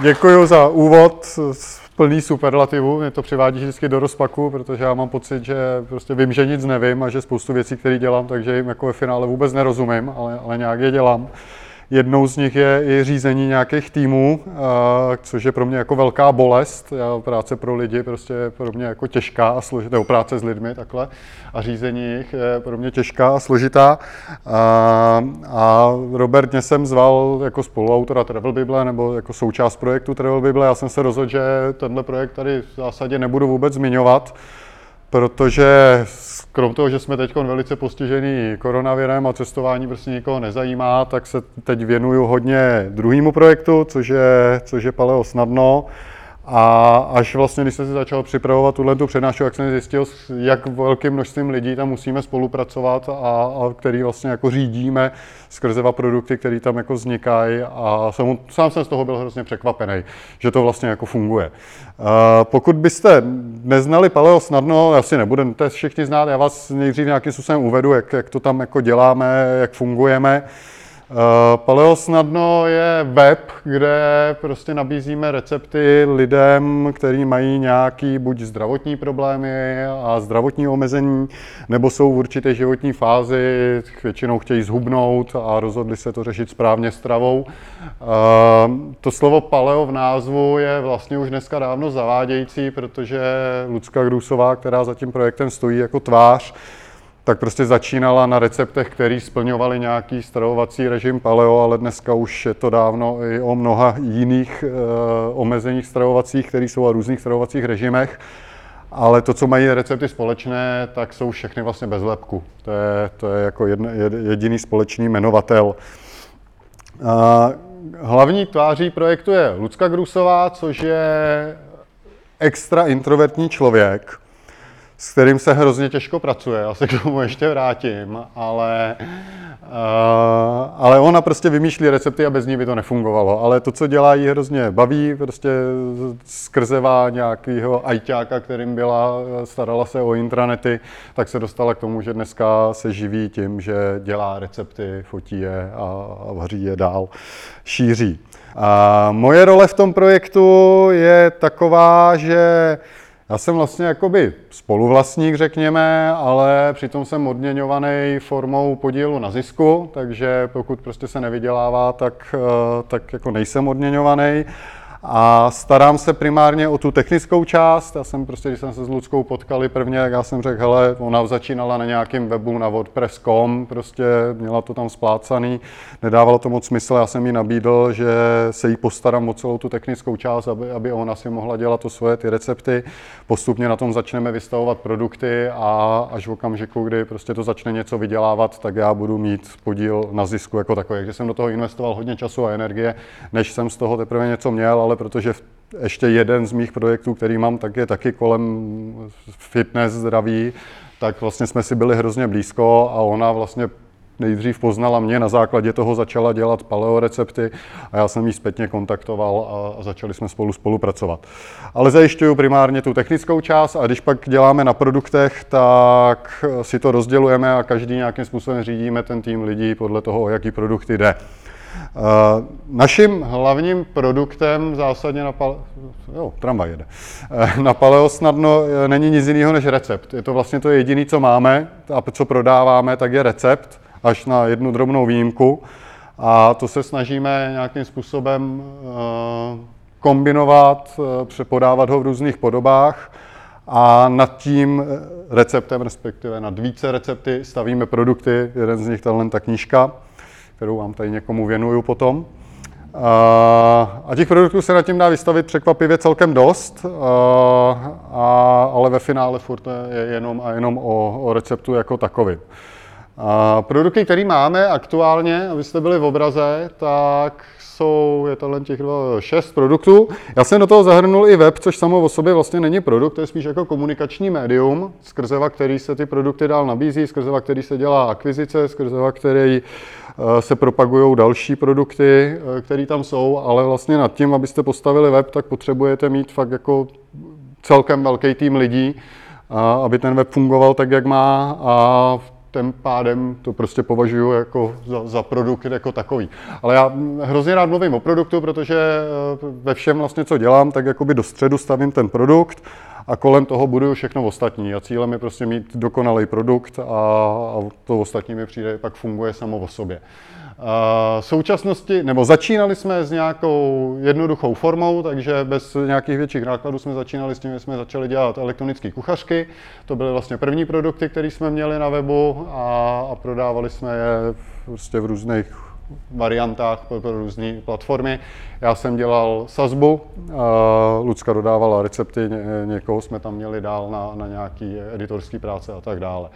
Dě, děkuji za úvod plný superlativu. Mě to přivádí vždycky do rozpaku, protože já mám pocit, že prostě vím, že nic nevím a že spoustu věcí, které dělám, takže jim jako ve finále vůbec nerozumím, ale, ale nějak je dělám. Jednou z nich je i řízení nějakých týmů, což je pro mě jako velká bolest. Já, práce pro lidi prostě je pro mě jako těžká a složitá, práce s lidmi takhle a řízení jich je pro mě těžká a složitá. A, a Robert mě jsem zval jako spoluautora Travel Bible nebo jako součást projektu Travel Bible. Já jsem se rozhodl, že tenhle projekt tady v zásadě nebudu vůbec zmiňovat, protože krom toho, že jsme teď velice postižený koronavirem a cestování prostě nikoho nezajímá, tak se teď věnuju hodně druhému projektu, což je, což je Paleo Snadno. A až vlastně, když jsem si začal připravovat tuhle tu přednášku, jak jsem zjistil, jak velkým množstvím lidí tam musíme spolupracovat a, a který vlastně jako řídíme skrze produkty, které tam jako vznikají a jsem, sám jsem z toho byl hrozně překvapený, že to vlastně jako funguje. Uh, pokud byste neznali Paleo snadno, asi nebudete všichni znát, já vás nejdřív nějakým způsobem uvedu, jak, jak to tam jako děláme, jak fungujeme. Eh, Paleo snadno je web, kde prostě nabízíme recepty lidem, kteří mají nějaký buď zdravotní problémy a zdravotní omezení, nebo jsou v určité životní fázi, většinou chtějí zhubnout a rozhodli se to řešit správně stravou. Eh, to slovo paleo v názvu je vlastně už dneska dávno zavádějící, protože Lucka Grusová, která za tím projektem stojí jako tvář, tak prostě začínala na receptech, které splňovaly nějaký stravovací režim paleo, ale dneska už je to dávno i o mnoha jiných e, omezeních stravovacích, které jsou o různých stravovacích režimech. Ale to, co mají recepty společné, tak jsou všechny vlastně bez lepku. To je, to je jako jedne, jediný společný jmenovatel. A hlavní tváří projektu je Lucka Grusová, což je extra introvertní člověk, s kterým se hrozně těžko pracuje, já se k tomu ještě vrátím, ale, uh, ale ona prostě vymýšlí recepty a bez ní by to nefungovalo. Ale to, co dělá, jí hrozně baví, prostě skrzevá nějakého ajťáka, kterým byla, starala se o intranety, tak se dostala k tomu, že dneska se živí tím, že dělá recepty, fotí je a, a vaří je dál, šíří. A moje role v tom projektu je taková, že já jsem vlastně jakoby spoluvlastník, řekněme, ale přitom jsem odměňovaný formou podílu na zisku, takže pokud prostě se nevydělává, tak, eh, tak jako nejsem odměňovaný. A starám se primárně o tu technickou část. Já jsem prostě, když jsem se s Ludskou potkali prvně, jak já jsem řekl, hele, ona začínala na nějakém webu na WordPress.com, prostě měla to tam splácaný, nedávalo to moc smysl, já jsem jí nabídl, že se jí postarám o celou tu technickou část, aby, aby ona si mohla dělat to svoje ty recepty. Postupně na tom začneme vystavovat produkty a až v okamžiku, kdy prostě to začne něco vydělávat, tak já budu mít podíl na zisku jako takový. Takže jsem do toho investoval hodně času a energie, než jsem z toho teprve něco měl, ale protože ještě jeden z mých projektů, který mám, tak je taky kolem fitness, zdraví, tak vlastně jsme si byli hrozně blízko a ona vlastně nejdřív poznala mě, na základě toho začala dělat paleo recepty a já jsem jí zpětně kontaktoval a, začali jsme spolu spolupracovat. Ale zajišťuju primárně tu technickou část a když pak děláme na produktech, tak si to rozdělujeme a každý nějakým způsobem řídíme ten tým lidí podle toho, o jaký produkty jde. Uh, naším hlavním produktem zásadně na, pale... jo, tramvaj jede. Uh, na Paleo snadno eh, není nic jiného než recept. Je to vlastně to jediné, co máme a co prodáváme, tak je recept, až na jednu drobnou výjimku. A to se snažíme nějakým způsobem kombinovat, přepodávat ho v různých podobách a nad tím receptem, respektive nad více recepty, stavíme produkty. Jeden z nich je ta knížka kterou vám tady někomu věnuju potom. A těch produktů se nad tím dá vystavit překvapivě celkem dost, a, ale ve finále furt je jenom a jenom o, o receptu jako takový. A produkty, které máme aktuálně, abyste byli v obraze, tak jsou, je to těch šest produktů. Já jsem do toho zahrnul i web, což samo o sobě vlastně není produkt, to je spíš jako komunikační médium, skrze který se ty produkty dál nabízí, skrze který se dělá akvizice, skrze který se propagují další produkty, eh, které tam jsou, ale vlastně nad tím, abyste postavili web, tak potřebujete mít fakt jako celkem velký tým lidí, aby ten web fungoval tak, jak má a tím pádem to prostě považuji jako za, za produkt jako takový. Ale já hrozně rád mluvím o produktu, protože eh, ve všem vlastně, co dělám, tak jakoby do středu stavím ten produkt a kolem toho buduju všechno ostatní. A cílem je prostě mít dokonalý produkt a, a to ostatní mi přijde, pak funguje samo o sobě. V současnosti, nebo začínali jsme s nějakou jednoduchou formou, takže bez nějakých větších nákladů jsme začínali s tím, že jsme začali dělat elektronické kuchařky. To byly vlastně první produkty, které jsme měli na webu a, a prodávali jsme je prostě v různých variantách pro, pro různé platformy. Já jsem dělal sazbu, Lucka dodávala recepty, ně, někoho jsme tam měli dál na, na nějaký editorský práce a tak dále.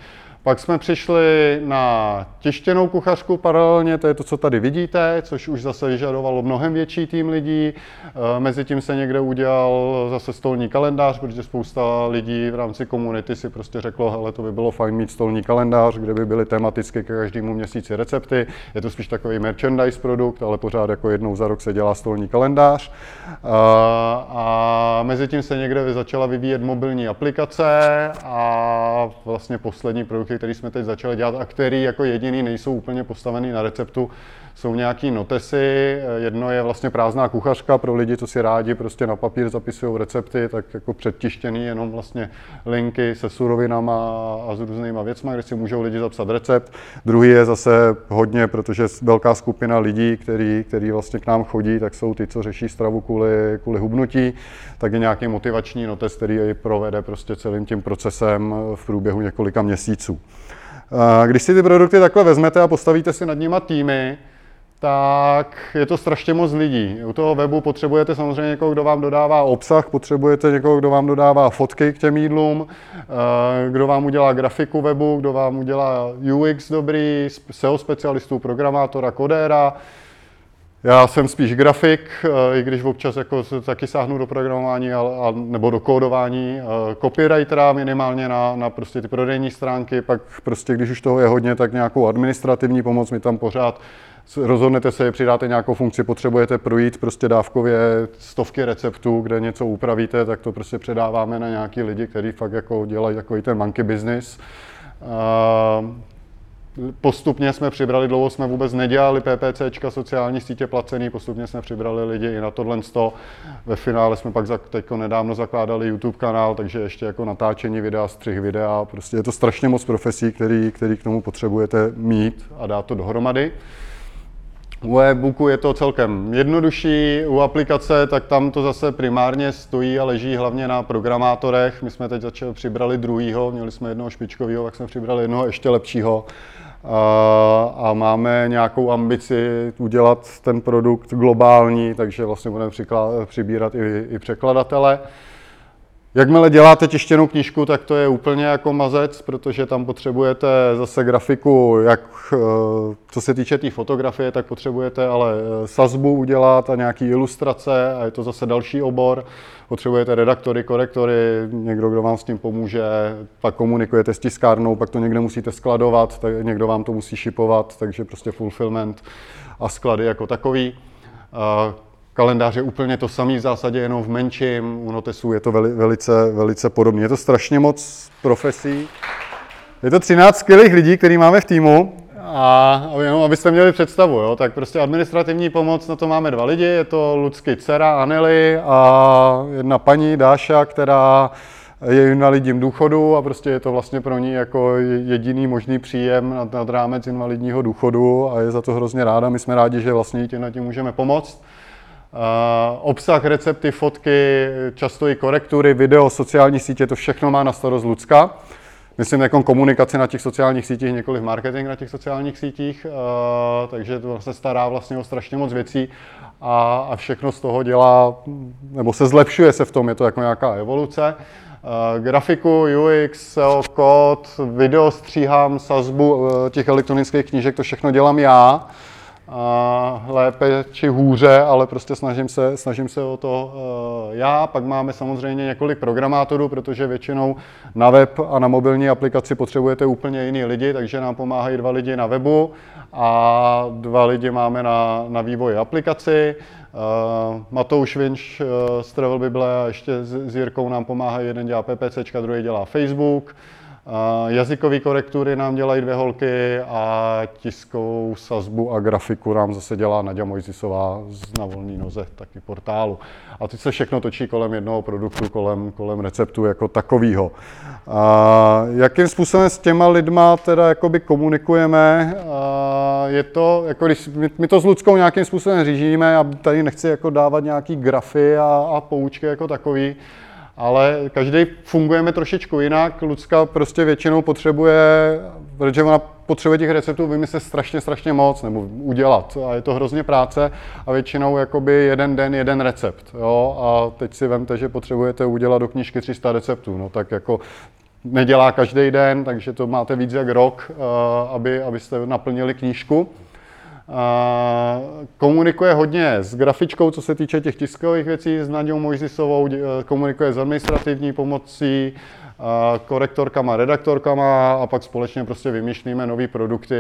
Pak jsme přišli na tištěnou kuchařku paralelně, to je to, co tady vidíte, což už zase vyžadovalo mnohem větší tým lidí. E, Mezitím se někde udělal zase stolní kalendář, protože spousta lidí v rámci komunity si prostě řeklo, hele, to by bylo fajn mít stolní kalendář, kde by byly tematicky ke každému měsíci recepty. Je to spíš takový merchandise produkt, ale pořád jako jednou za rok se dělá stolní kalendář. E, a mezi tím se někde začala vyvíjet mobilní aplikace a vlastně poslední produkt produkty, které jsme teď začali dělat a které jako jediný nejsou úplně postavený na receptu, jsou nějaký notesy. Jedno je vlastně prázdná kuchařka pro lidi, co si rádi prostě na papír zapisují recepty, tak jako předtištěný jenom vlastně linky se surovinama a s různýma věcmi, kde si můžou lidi zapsat recept. Druhý je zase hodně, protože velká skupina lidí, který, který vlastně k nám chodí, tak jsou ty, co řeší stravu kvůli, kvůli hubnutí, tak je nějaký motivační notes, který jej provede prostě celým tím procesem v průběhu několika měsíců. Když si ty produkty takhle vezmete a postavíte si nad nima týmy, tak je to strašně moc lidí. U toho webu potřebujete samozřejmě někoho, kdo vám dodává obsah, potřebujete někoho, kdo vám dodává fotky k těm jídlům, eh, kdo vám udělá grafiku webu, kdo vám udělá UX dobrý, SEO specialistů, programátora, kodéra. Já jsem spíš grafik, eh, i když občas jako taky sáhnu do programování a, a, nebo do kódování, eh, copywritera minimálně na, na prostě ty prodejní stránky, pak prostě když už toho je hodně, tak nějakou administrativní pomoc mi tam pořád rozhodnete se, přidáte nějakou funkci, potřebujete projít prostě dávkově stovky receptů, kde něco upravíte, tak to prostě předáváme na nějaký lidi, kteří fakt jako dělají takový ten monkey business. Postupně jsme přibrali, dlouho jsme vůbec nedělali PPCčka, sociální sítě placený, postupně jsme přibrali lidi i na tohle. Ve finále jsme pak teď nedávno zakládali YouTube kanál, takže ještě jako natáčení videa, střih videa, prostě je to strašně moc profesí, který, který k tomu potřebujete mít a dát to dohromady. U e-booku je to celkem jednodušší, u aplikace, tak tam to zase primárně stojí a leží hlavně na programátorech. My jsme teď začali přibrali druhýho, měli jsme jednoho špičkového, tak jsme přibrali jednoho ještě lepšího. A, máme nějakou ambici udělat ten produkt globální, takže vlastně budeme přibírat i, i překladatele. Jakmile děláte tištěnou knížku, tak to je úplně jako mazec, protože tam potřebujete zase grafiku, jak eh, co se týče té tý fotografie, tak potřebujete ale eh, sazbu udělat a nějaký ilustrace a je to zase další obor. Potřebujete redaktory, korektory, někdo, kdo vám s tím pomůže, pak komunikujete s tiskárnou, pak to někde musíte skladovat, tak někdo vám to musí šipovat, takže prostě fulfillment a sklady jako takový. Kalendář je úplně to samý v zásadě, jenom v menším, u Notesu je to veli, velice, velice podobné. Je to strašně moc profesí. Je to 13 skvělých lidí, který máme v týmu a jenom abyste měli představu, jo, tak prostě administrativní pomoc, na to máme dva lidi, je to Lucky dcera Anely a jedna paní Dáša, která je invalidním důchodu a prostě je to vlastně pro ní jako jediný možný příjem nad, nad rámec invalidního důchodu a je za to hrozně ráda. My jsme rádi, že vlastně tím na tím můžeme pomoct. Uh, obsah, recepty, fotky, často i korektury, video, sociální sítě, to všechno má na starost Lucka. Myslím jako komunikaci na těch sociálních sítích, několik marketing na těch sociálních sítích, uh, takže to se stará vlastně o strašně moc věcí a, a všechno z toho dělá, nebo se zlepšuje se v tom, je to jako nějaká evoluce. Uh, grafiku, UX, SEO, kód, video stříhám, sazbu těch elektronických knížek, to všechno dělám já a lépe či hůře, ale prostě snažím se, snažím se o to uh, já. Pak máme samozřejmě několik programátorů, protože většinou na web a na mobilní aplikaci potřebujete úplně jiný lidi, takže nám pomáhají dva lidi na webu a dva lidi máme na, na vývoji aplikaci. Uh, Matouš Vinč uh, z Travel Bible a ještě s, s Jirkou nám pomáhají, jeden dělá PPC, druhý dělá Facebook. Jazykové korektury nám dělají dvě holky a tiskovou sazbu a grafiku nám zase dělá Nadia Mojzisová z Na volný noze, taky portálu. A teď se všechno točí kolem jednoho produktu, kolem, kolem receptu jako takového. Jakým způsobem s těma lidma teda jakoby komunikujeme? A je to, jako když my, my to s Ludskou nějakým způsobem řížíme a tady nechci jako dávat nějaký grafy a, a poučky jako takový, ale každý fungujeme trošičku jinak. Lucka prostě většinou potřebuje, protože ona potřebuje těch receptů vymyslet strašně, strašně moc nebo udělat a je to hrozně práce a většinou jakoby jeden den, jeden recept. Jo? A teď si vemte, že potřebujete udělat do knížky 300 receptů, no tak jako nedělá každý den, takže to máte víc jak rok, eh, aby, abyste naplnili knížku komunikuje hodně s grafičkou, co se týče těch tiskových věcí, s Nadějou Mojzisovou, komunikuje s administrativní pomocí, korektorkama, redaktorkama a pak společně prostě vymýšlíme nové produkty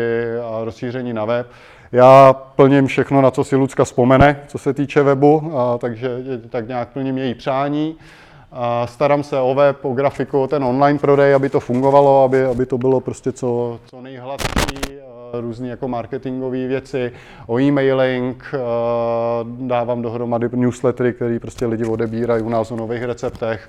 a rozšíření na web. Já plním všechno, na co si Lucka vzpomene, co se týče webu, takže tak nějak plním její přání. Starám se o web, o grafiku, o ten online prodej, aby to fungovalo, aby, aby to bylo prostě co, co nejhladší různé jako marketingové věci, o e-mailing, eh, dávám dohromady newslettery, které prostě lidi odebírají u nás o nových receptech.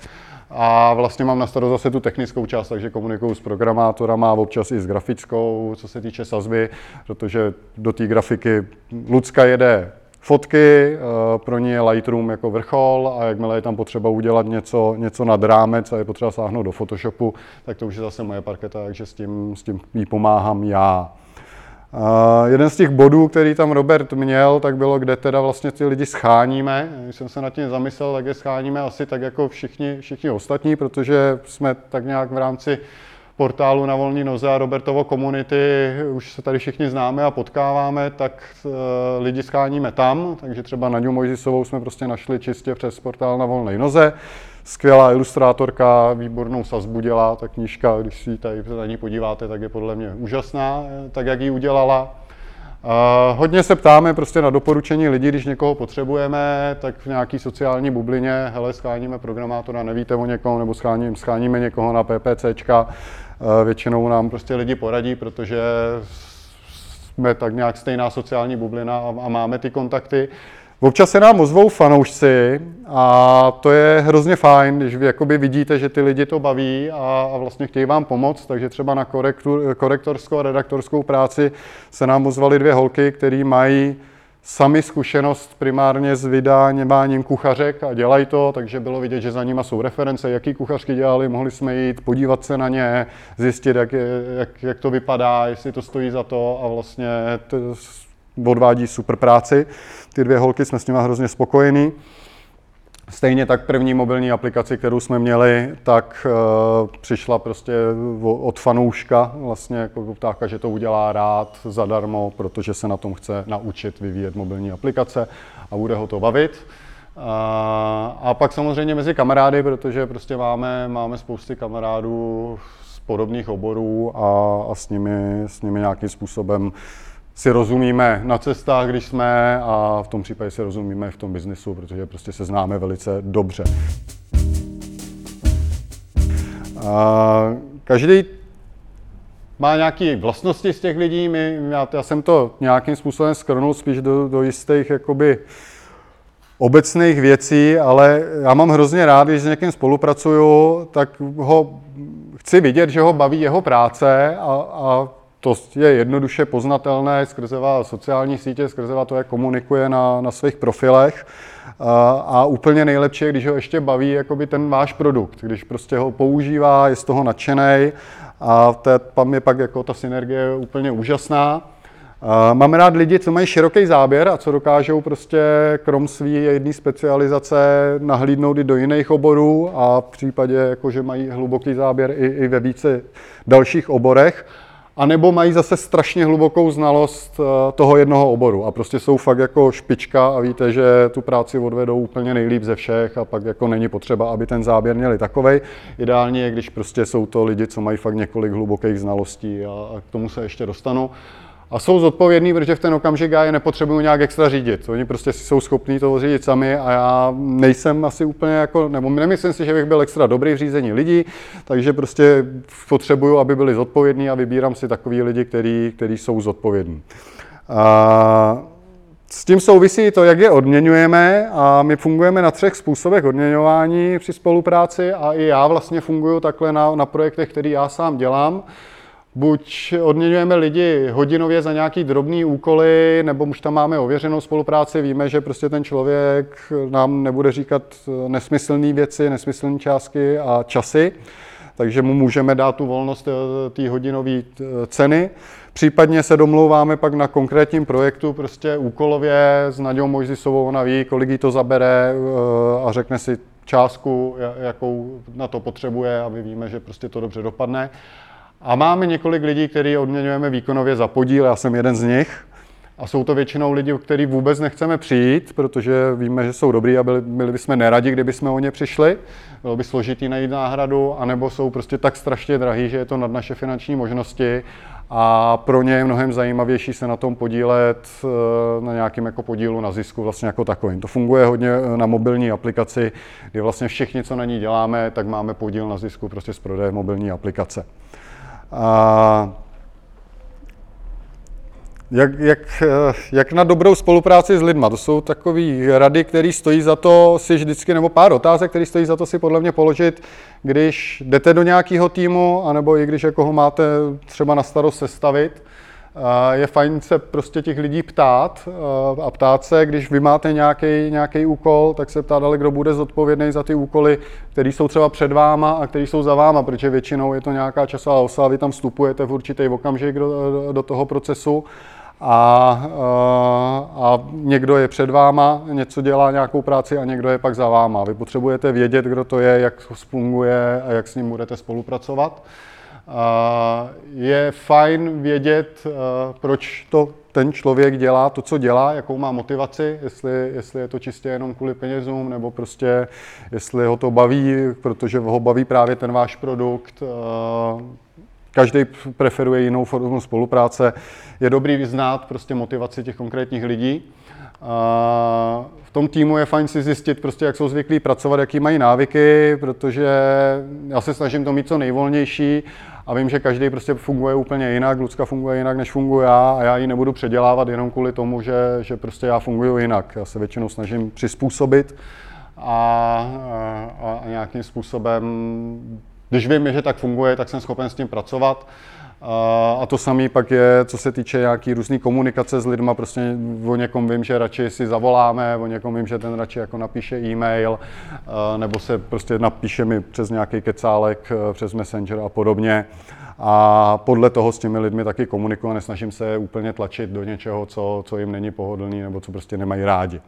A vlastně mám na starost zase tu technickou část, takže komunikuju s programátorama, občas i s grafickou, co se týče sazby, protože do té grafiky Lucka jede fotky, eh, pro ní je Lightroom jako vrchol a jakmile je tam potřeba udělat něco, něco nad rámec a je potřeba sáhnout do Photoshopu, tak to už je zase moje parketa, takže s tím, s tím jí pomáhám já. Uh, jeden z těch bodů, který tam Robert měl, tak bylo, kde teda vlastně ty lidi scháníme. Když jsem se nad tím zamyslel, tak je scháníme asi tak jako všichni, všichni ostatní, protože jsme tak nějak v rámci portálu na volní noze a Robertovo komunity už se tady všichni známe a potkáváme, tak uh, lidi scháníme tam, takže třeba Naďu Mojzisovou jsme prostě našli čistě přes portál na volné noze skvělá ilustrátorka, výbornou sazbu dělá, ta knížka, když si tady na ní podíváte, tak je podle mě úžasná, eh, tak jak ji udělala. Uh, hodně se ptáme prostě na doporučení lidí, když někoho potřebujeme, tak v nějaký sociální bublině, hele, scháníme programátora, nevíte o někom, nebo scháníme, scháníme někoho na PPCčka. Uh, většinou nám prostě lidi poradí, protože jsme tak nějak stejná sociální bublina a máme ty kontakty. Občas se nám ozvou fanoušci a to je hrozně fajn, když vy jakoby vidíte, že ty lidi to baví a, a vlastně chtějí vám pomoct, takže třeba na korektur, korektorskou a redaktorskou práci se nám ozvaly dvě holky, které mají sami zkušenost primárně s vydáním kuchařek a dělají to, takže bylo vidět, že za nimi jsou reference, jaký kuchařky dělali, mohli jsme jít, podívat se na ně, zjistit, jak, jak, jak to vypadá, jestli to stojí za to a vlastně to, odvádí super práci. Ty dvě holky jsme s nimi hrozně spokojení. Stejně tak první mobilní aplikaci, kterou jsme měli, tak uh, přišla prostě od fanouška, vlastně jako ptáka, že to udělá rád zadarmo, protože se na tom chce naučit vyvíjet mobilní aplikace a bude ho to bavit. Uh, a pak samozřejmě mezi kamarády, protože prostě máme, máme spousty kamarádů z podobných oborů a, a s, nimi, s nimi nějakým způsobem si rozumíme na cestách, když jsme a v tom případě si rozumíme v tom biznesu, protože prostě se známe velice dobře. A každý má nějaké vlastnosti z těch lidí. My, já, já jsem to nějakým způsobem skrnul spíš do, do jistých jakoby, obecných věcí, ale já mám hrozně rád, když s někým spolupracuju, tak ho chci vidět, že ho baví jeho práce a, a to je jednoduše poznatelné skrze sociální sítě, skrze to, jak komunikuje na, na svých profilech. A, úplně nejlepší je, když ho ještě baví jakoby ten váš produkt, když prostě ho používá, je z toho nadšený a to, tam je pak jako ta synergie úplně úžasná. Mám rád lidi, co mají široký záběr a co dokážou prostě krom své jedné specializace nahlídnout i do jiných oborů a v případě, jako, že mají hluboký záběr i, i ve více dalších oborech. A nebo mají zase strašně hlubokou znalost eh, toho jednoho oboru a prostě jsou fakt jako špička a víte, že tu práci odvedou úplně nejlíp ze všech a pak jako není potřeba, aby ten záběr měli takovej. Ideálně je, když prostě jsou to lidi, co mají fakt několik hlubokých znalostí a, a k tomu se ještě dostanu. A jsou zodpovědní, protože v ten okamžik já je nepotřebuju nějak extra řídit. Oni prostě jsou schopní to řídit sami a já nejsem asi úplně jako, nebo nemyslím si, že bych byl extra dobrý v řízení lidí, takže prostě potřebuju, aby byli zodpovědní a vybírám si takový lidi, který, který jsou zodpovědní. A s tím souvisí to, jak je odměňujeme a my fungujeme na třech způsobech odměňování při spolupráci a i já vlastně funguji takhle na, na projektech, který já sám dělám. Buď odměňujeme lidi hodinově za nějaký drobný úkoly, nebo už tam máme ověřenou spolupráci, víme, že prostě ten člověk nám nebude říkat nesmyslné věci, nesmyslné částky a časy, takže mu můžeme dát tu volnost eh, té hodinové eh, ceny. Případně se domlouváme pak na konkrétním projektu, prostě úkolově s Nadějou Mojzisovou, ona ví, kolik jí to zabere eh, a řekne si částku, jakou na to potřebuje a my víme, že prostě to dobře dopadne. A máme několik lidí, který odměňujeme výkonově za podíl, já jsem jeden z nich. A jsou to většinou lidi, o který vůbec nechceme přijít, protože víme, že jsou dobrý a byli, byli bychom neradi, kdyby jsme o ně přišli. Bylo by složitý najít náhradu, anebo jsou prostě tak strašně drahý, že je to nad naše finanční možnosti a pro ně je mnohem zajímavější se na tom podílet eh, na nějakém jako podílu na zisku vlastně jako takovým. To funguje hodně eh, na mobilní aplikaci, kdy vlastně všichni, co na ní děláme, tak máme podíl na zisku prostě z prodeje mobilní aplikace. A jak, jak, jak na dobrou spolupráci s lidma? To jsou takové rady, které stojí za to si vždycky, nebo pár otázek, které stojí za to si podle mě položit, když jdete do nějakého týmu, anebo i když jako ho máte třeba na starost sestavit je fajn se prostě těch lidí ptát a ptát se, když vy máte nějaký úkol, tak se ptát, ale kdo bude zodpovědný za ty úkoly, které jsou třeba před váma a které jsou za váma, protože většinou je to nějaká časová osa, vy tam vstupujete v určitý okamžik do, do toho procesu a, a někdo je před váma, něco dělá nějakou práci a někdo je pak za váma. Vy potřebujete vědět, kdo to je, jak funguje a jak s ním budete spolupracovat. Je fajn vědět, proč to ten člověk dělá to, co dělá, jakou má motivaci, jestli, jestli je to čistě jenom kvůli penězům, nebo prostě jestli ho to baví, protože ho baví právě ten váš produkt. Každý preferuje jinou formu spolupráce. Je dobrý vyznát prostě motivaci těch konkrétních lidí. V tom týmu je fajn si zjistit, prostě, jak jsou zvyklí pracovat, jaký mají návyky, protože já se snažím to mít co nejvolnější a vím, že každý prostě funguje úplně jinak, Lucka funguje jinak, než funguji já a já ji nebudu předělávat jenom kvůli tomu, že, že prostě já funguji jinak. Já se většinou snažím přizpůsobit a, a, a nějakým způsobem, když vím, že tak funguje, tak jsem schopen s tím pracovat. A to samé pak je, co se týče nějaký různý komunikace s lidma, prostě o někom vím, že radši si zavoláme, o někom vím, že ten radši jako napíše e-mail, nebo se prostě napíše mi přes nějaký kecálek, přes Messenger a podobně. A podle toho s těmi lidmi taky komunikuji, nesnažím se úplně tlačit do něčeho, co, co jim není pohodlný nebo co prostě nemají rádi.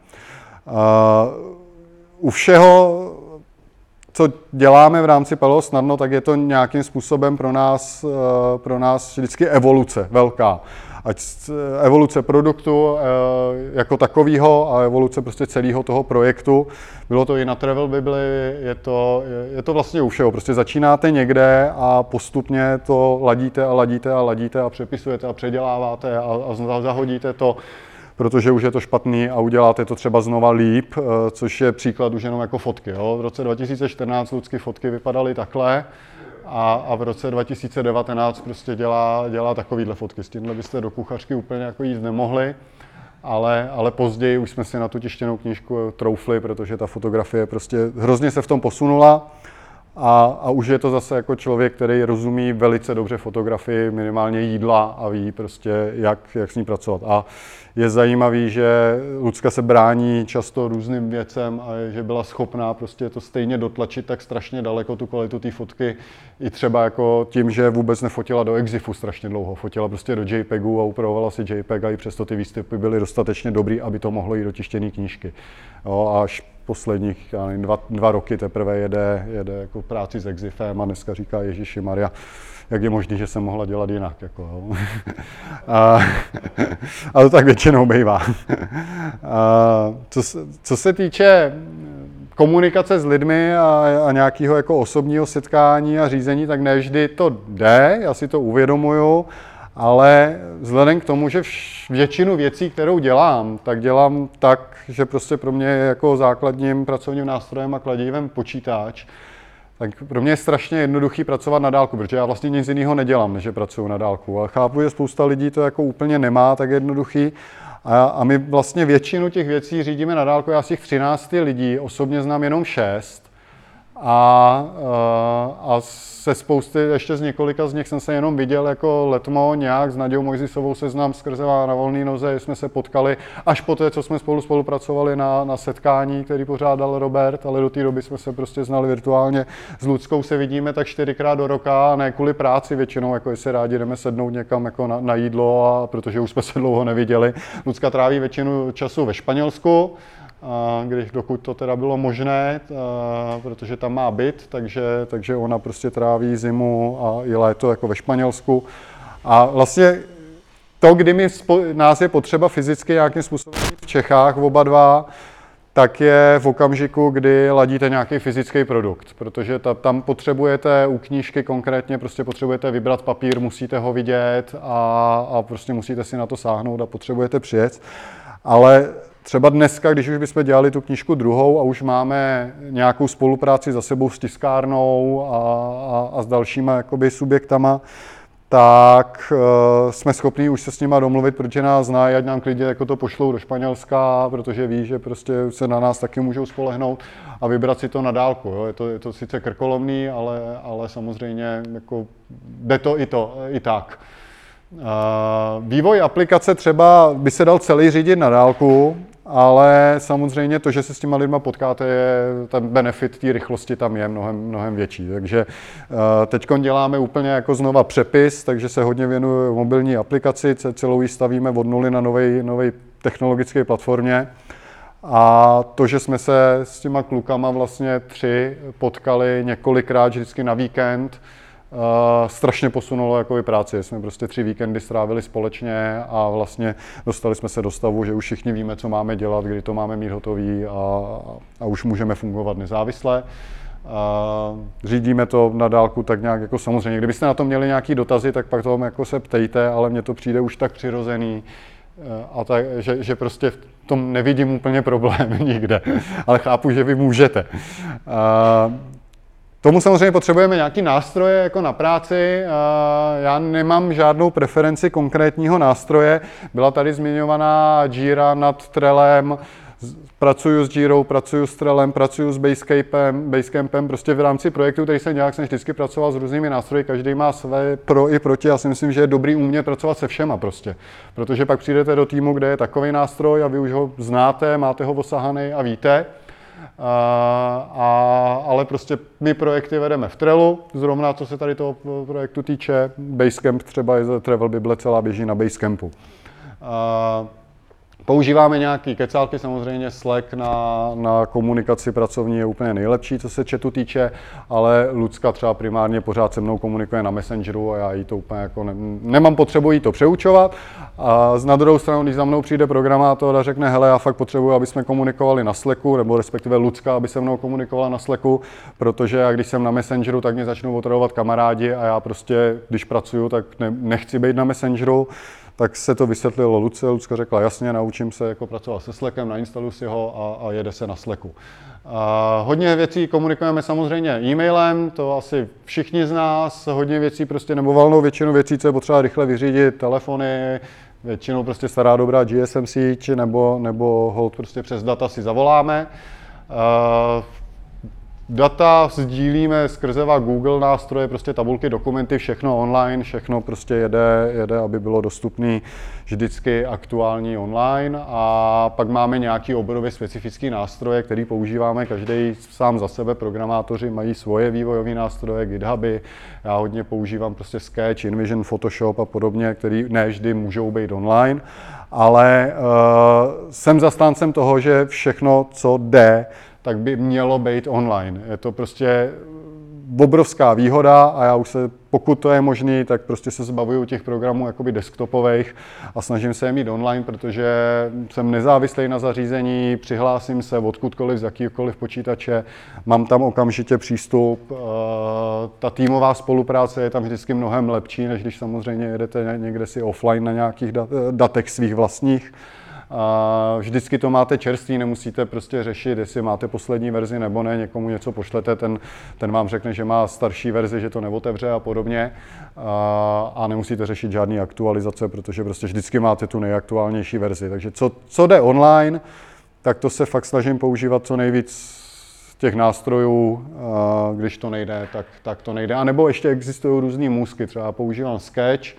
U všeho co děláme v rámci Palo snadno, tak je to nějakým způsobem pro nás, eh, pro nás vždycky evoluce velká. Ať evoluce produktu eh, jako takového a evoluce prostě celého toho projektu. Bylo to i na Travel Bibli, je to, je to vlastně u všeho. Prostě začínáte někde a postupně to ladíte a ladíte a ladíte a přepisujete a předěláváte a, a zahodíte to protože už je to špatný a uděláte to třeba znova líp, eh, což je příklad už jenom jako fotky. Jo. V roce 2014 lidské fotky vypadaly takhle a, a v roce 2019 prostě dělá, dělá takovýhle fotky. S tímhle byste do kuchařky úplně jako jít nemohli, ale, ale později už jsme si na tu tištěnou knížku troufli, protože ta fotografie prostě hrozně se v tom posunula. A, a už je to zase jako člověk, který rozumí velice dobře fotografii, minimálně jídla a ví prostě, jak, jak s ní pracovat. A je zajímavý, že Lucka se brání často různým věcem a že byla schopná prostě to stejně dotlačit tak strašně daleko, tu kvalitu té fotky, i třeba jako tím, že vůbec nefotila do Exifu strašně dlouho. Fotila prostě do JPEGu a upravovala si JPEG a i přesto ty výstupy byly dostatečně dobrý, aby to mohlo jít do tištěné knížky. Jo, až posledních nevím, dva, dva roky teprve jede, jede jako práci s Exifem a dneska říká Ježíši Maria, jak je možné, že jsem mohla dělat jinak. Jako, jo. a, a to tak většinou bývá. a, co, co se týče komunikace s lidmi a, a nějakého jako osobního setkání a řízení, tak nevždy to jde, já si to uvědomuju, ale vzhledem k tomu, že většinu věcí, kterou dělám, tak dělám tak, že prostě pro mě je jako základním pracovním nástrojem a kladivem počítač, tak pro mě je strašně jednoduchý pracovat na dálku, protože já vlastně nic jiného nedělám, než že pracuji na dálku. Ale chápu, že spousta lidí to jako úplně nemá tak jednoduchý. A, a my vlastně většinu těch věcí řídíme na dálku. Já z těch 13 lidí osobně znám jenom 6 a, eh, a se spousty, ještě z několika z nich jsem se jenom viděl jako letmo nějak s Nadějou Mojzisovou seznam skrze na volný noze, jsme se potkali až po té, co jsme spolu spolupracovali na, na setkání, který pořádal Robert, ale do té doby jsme se prostě znali virtuálně. S Ludskou se vidíme tak čtyřikrát do roka, ne kvůli práci většinou, jako jestli rádi jdeme sednout někam jako na, na jídlo, a protože už jsme se dlouho neviděli. Lucka tráví většinu času ve Španělsku, když dokud to teda bylo možné, protože tam má byt, takže, takže ona prostě tráví zimu a i léto jako ve Španělsku. A vlastně to, kdy mi, nás je potřeba fyzicky nějakým způsobem v Čechách oba dva, tak je v okamžiku, kdy ladíte nějaký fyzický produkt, protože ta, tam potřebujete u knížky konkrétně, prostě potřebujete vybrat papír, musíte ho vidět a, a prostě musíte si na to sáhnout a potřebujete přijet. Ale Třeba dneska, když už bychom dělali tu knížku druhou a už máme nějakou spolupráci za sebou s tiskárnou a, a, a s dalšíma jakoby subjektama, tak uh, jsme schopni už se s nima domluvit, protože nás znají, ať nám klidně jako to pošlou do Španělska, protože ví, že prostě se na nás taky můžou spolehnout a vybrat si to na dálku. Jo. Je, to, je to sice krkolomný, ale, ale samozřejmě jako jde to i, to, i tak. Uh, vývoj aplikace třeba by se dal celý řídit na dálku, ale samozřejmě to, že se s těma lidma potkáte, je, ten benefit té rychlosti tam je mnohem, mnohem větší. Takže uh, teď děláme úplně jako znova přepis, takže se hodně věnuju mobilní aplikaci, celou ji stavíme od nuly na nové technologické platformě. A to, že jsme se s těma klukama vlastně tři potkali několikrát vždycky na víkend, Uh, strašně posunulo jako i práci. Jsme prostě tři víkendy strávili společně a vlastně dostali jsme se do stavu, že už všichni víme, co máme dělat, kdy to máme mít hotový a, a už můžeme fungovat nezávisle. Uh, řídíme to na dálku tak nějak jako samozřejmě. Kdybyste na to měli nějaký dotazy, tak pak toho jako se ptejte, ale mně to přijde už tak přirozený, a tak, že, že prostě v tom nevidím úplně problém nikde, ale chápu, že vy můžete. Uh, Tomu samozřejmě potřebujeme nějaký nástroje jako na práci. Já nemám žádnou preferenci konkrétního nástroje. Byla tady zmiňovaná Jira nad Trelem, pracuju s Jirou, pracuju s Trelem, pracuju s Basecampem, Basecampem, prostě v rámci projektu, který jsem nějak jsem vždycky pracoval s různými nástroji, každý má své pro i proti. Já si myslím, že je dobrý umět pracovat se všema prostě, protože pak přijdete do týmu, kde je takový nástroj a vy už ho znáte, máte ho osahaný a víte. A, ale prostě my projekty vedeme v Trellu, zrovna co se tady toho projektu týče. Basecamp třeba je Travel Bible celá běží na Basecampu. A, Používáme nějaký kecálky, samozřejmě Slack na, na komunikaci pracovní je úplně nejlepší, co se chatu týče, ale Lucka třeba primárně pořád se mnou komunikuje na Messengeru a já jí to úplně jako ne, nemám potřebu jí to přeučovat. A na druhou stranu, když za mnou přijde programátor a řekne, hele, já fakt potřebuji, aby jsme komunikovali na Slacku, nebo respektive Lucka, aby se mnou komunikovala na Slacku, protože já když jsem na Messengeru, tak mě začnou otravovat kamarádi a já prostě, když pracuju, tak ne, nechci být na Messengeru, tak se to vysvětlilo Luce. Lucka řekla, jasně, naučím se jako pracovat se Slackem, nainstaluji si ho a, a jede se na Slacku. A hodně věcí komunikujeme samozřejmě e-mailem, to asi všichni z nás, hodně věcí prostě, nebo valnou většinu věcí, co je potřeba rychle vyřídit, telefony, většinou prostě stará dobrá GSM síť, nebo, nebo hold prostě přes data si zavoláme. Data sdílíme skrze Google nástroje, prostě tabulky, dokumenty, všechno online, všechno prostě jede, jede aby bylo dostupné vždycky aktuální online. A pak máme nějaký oborově specifický nástroje, který používáme. Každý sám za sebe, programátoři mají svoje vývojové nástroje, GitHuby, já hodně používám prostě Sketch, InVision, Photoshop a podobně, který ne vždy můžou být online, ale uh, jsem zastáncem toho, že všechno, co jde, tak by mělo být online. Je to prostě obrovská výhoda a já už se, pokud to je možné, tak prostě se zbavuju těch programů jakoby desktopových a snažím se je mít online, protože jsem nezávislý na zařízení, přihlásím se odkudkoliv, z jakýkoliv počítače, mám tam okamžitě přístup. Eh, ta týmová spolupráce je tam vždycky mnohem lepší, než když samozřejmě jedete někde si offline na nějakých datech svých vlastních. A vždycky to máte čerstvý, nemusíte prostě řešit, jestli máte poslední verzi nebo ne, někomu něco pošlete, ten, ten vám řekne, že má starší verzi, že to neotevře a podobně. A, a nemusíte řešit žádné aktualizace, protože prostě vždycky máte tu nejaktuálnější verzi. Takže co, co jde online, tak to se fakt snažím používat co nejvíc těch nástrojů, když to nejde, tak, tak to nejde. A nebo ještě existují různé můzky, třeba používám Sketch,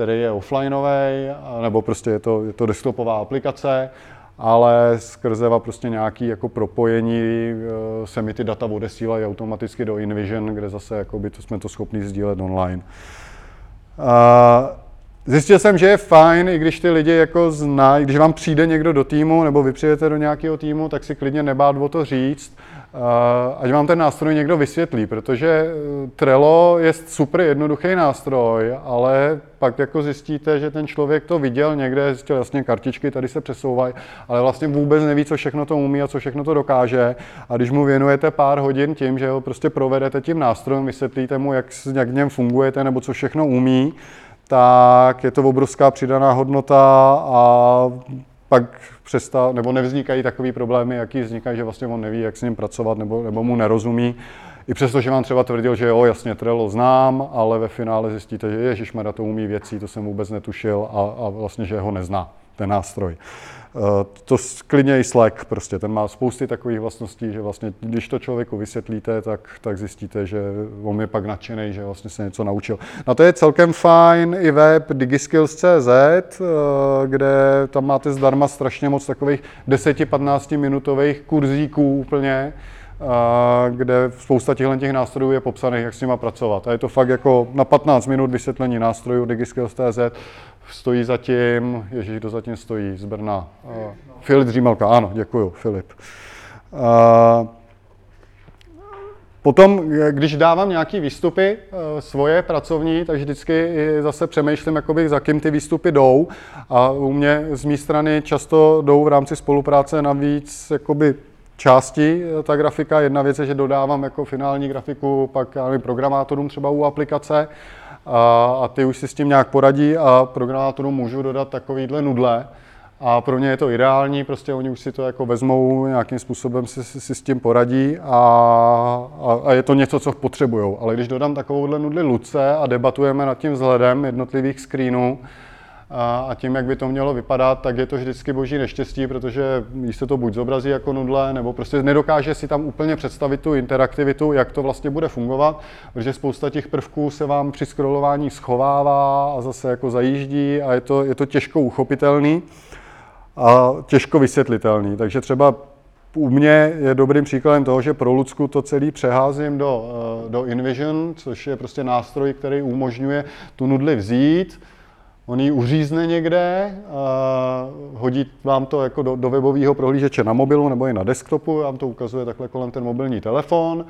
který je offlineový, nebo prostě je to, je to desktopová aplikace, ale skrze prostě nějaký jako propojení eh, se mi ty data odesílají automaticky do InVision, kde zase jakoby to jsme to schopni sdílet online. Zjistil jsem, že je fajn, i když ty lidi jako znají, když vám přijde někdo do týmu nebo vy přijdete do nějakého týmu, tak si klidně nebát o to říct, ať vám ten nástroj někdo vysvětlí, protože eh, Trello je super jednoduchý nástroj, ale pak jako zjistíte, že ten člověk to viděl někde, zjistil jasně kartičky, tady se přesouvají, ale vlastně vůbec neví, co všechno to umí a co všechno to dokáže. A když mu věnujete pár hodin tím, že ho prostě provedete tím nástrojem, vysvětlíte mu, jak, jak v něm fungujete nebo co všechno umí, tak je to obrovská přidaná hodnota a pak přestá, nebo nevznikají takové problémy, jaký vznikají, že vlastně on neví, jak s ním pracovat, nebo, nebo mu nerozumí. I přesto, že vám třeba tvrdil, že jo, jasně Trello znám, ale ve finále zjistíte, že Ježíš to umí věcí, to jsem vůbec netušil a, a vlastně, že ho nezná, ten nástroj. Eh, to klidně i Slack, prostě ten má spousty takových vlastností, že vlastně, když to člověku vysvětlíte, tak, tak zjistíte, že on je pak nadšený, že vlastně se něco naučil. Na to je celkem fajn i web digiskills.cz, eh, kde tam máte zdarma strašně moc takových 10-15 minutových kurzíků úplně, eh, kde spousta těchto těch nástrojů je popsaných, jak s nima pracovat. A je to fakt jako na 15 minut vysvětlení nástrojů digiskills.cz stojí zatím, ježíš, kdo zatím stojí z Brna? Uh, Filip Dřímalka, ano, děkuju, Filip. Uh, Potom, když dávám nějaké výstupy svoje pracovní, tak vždycky zase přemýšlím, jakoby, za kým ty výstupy jdou. A u mě z mé strany často jdou v rámci spolupráce navíc jakoby, části ta grafika. Jedna věc je, že dodávám jako finální grafiku pak já nevím, programátorům třeba u aplikace a, a ty už si s tím nějak poradí a programátorům můžu dodat takovýhle nudle, a pro ně je to ideální, prostě oni už si to jako vezmou, nějakým způsobem si, si, si s tím poradí a, a, a je to něco, co potřebují. Ale když dodám takovouhle nudli Luce a debatujeme nad tím vzhledem jednotlivých screenů, a tím, jak by to mělo vypadat, tak je to vždycky boží neštěstí, protože jí se to buď zobrazí jako nudle, nebo prostě nedokáže si tam úplně představit tu interaktivitu, jak to vlastně bude fungovat, protože spousta těch prvků se vám při scrollování schovává a zase jako zajíždí a je to, je to těžko uchopitelný a těžko vysvětlitelný. Takže třeba u mě je dobrým příkladem toho, že pro Lucku to celý přeházím do, eh, do InVision, což je prostě nástroj, který umožňuje tu nudli vzít, On ji uřízne někde, a hodí vám to jako do, do webového prohlížeče na mobilu nebo i na desktopu, vám to ukazuje takhle kolem ten mobilní telefon.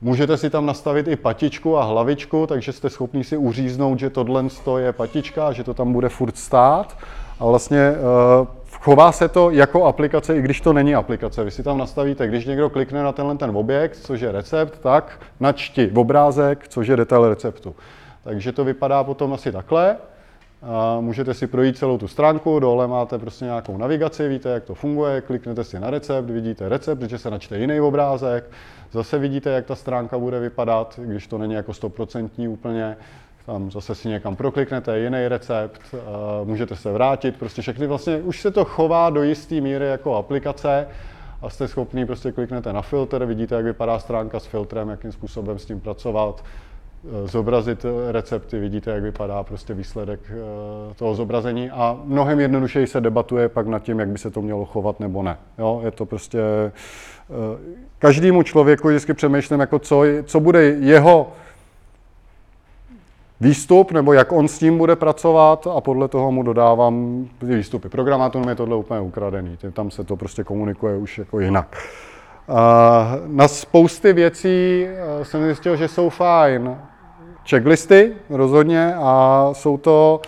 Můžete si tam nastavit i patičku a hlavičku, takže jste schopni si uříznout, že tohle je patička, že to tam bude furt stát. A vlastně uh, chová se to jako aplikace, i když to není aplikace. Vy si tam nastavíte, když někdo klikne na tenhle ten objekt, což je recept, tak načti obrázek, což je detail receptu. Takže to vypadá potom asi takhle. Můžete si projít celou tu stránku, dole máte prostě nějakou navigaci, víte, jak to funguje, kliknete si na recept, vidíte recept, protože se načte jiný obrázek, zase vidíte, jak ta stránka bude vypadat, když to není jako stoprocentní úplně, tam zase si někam prokliknete, jiný recept, můžete se vrátit, prostě všechny vlastně, už se to chová do jisté míry jako aplikace a jste schopný, prostě kliknete na filtr, vidíte, jak vypadá stránka s filtrem, jakým způsobem s tím pracovat, zobrazit recepty, vidíte, jak vypadá prostě výsledek eh, toho zobrazení a mnohem jednodušeji se debatuje pak nad tím, jak by se to mělo chovat nebo ne. Jo, je to prostě, eh, každému člověku vždycky přemýšlím, jako co, co bude jeho výstup, nebo jak on s tím bude pracovat a podle toho mu dodávám ty výstupy. Programátorům je tohle úplně ukradený, tam se to prostě komunikuje už jako jinak. Na spousty věcí jsem zjistil, že jsou fajn checklisty rozhodně a jsou to,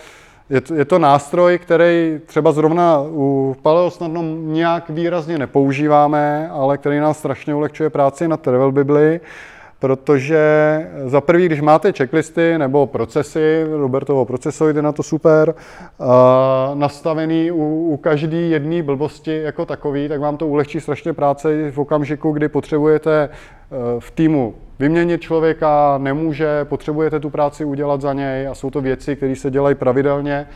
je to, je to nástroj, který třeba zrovna u Paleo snadno nějak výrazně nepoužíváme, ale který nám strašně ulehčuje práci na Travel Bibli protože za prvý, když máte checklisty nebo procesy, Robertovo procesoid je na to super, uh, nastavený u, u každé jedné blbosti jako takový, tak vám to ulehčí strašně práce v okamžiku, kdy potřebujete uh, v týmu vyměnit člověka, nemůže, potřebujete tu práci udělat za něj a jsou to věci, které se dělají pravidelně.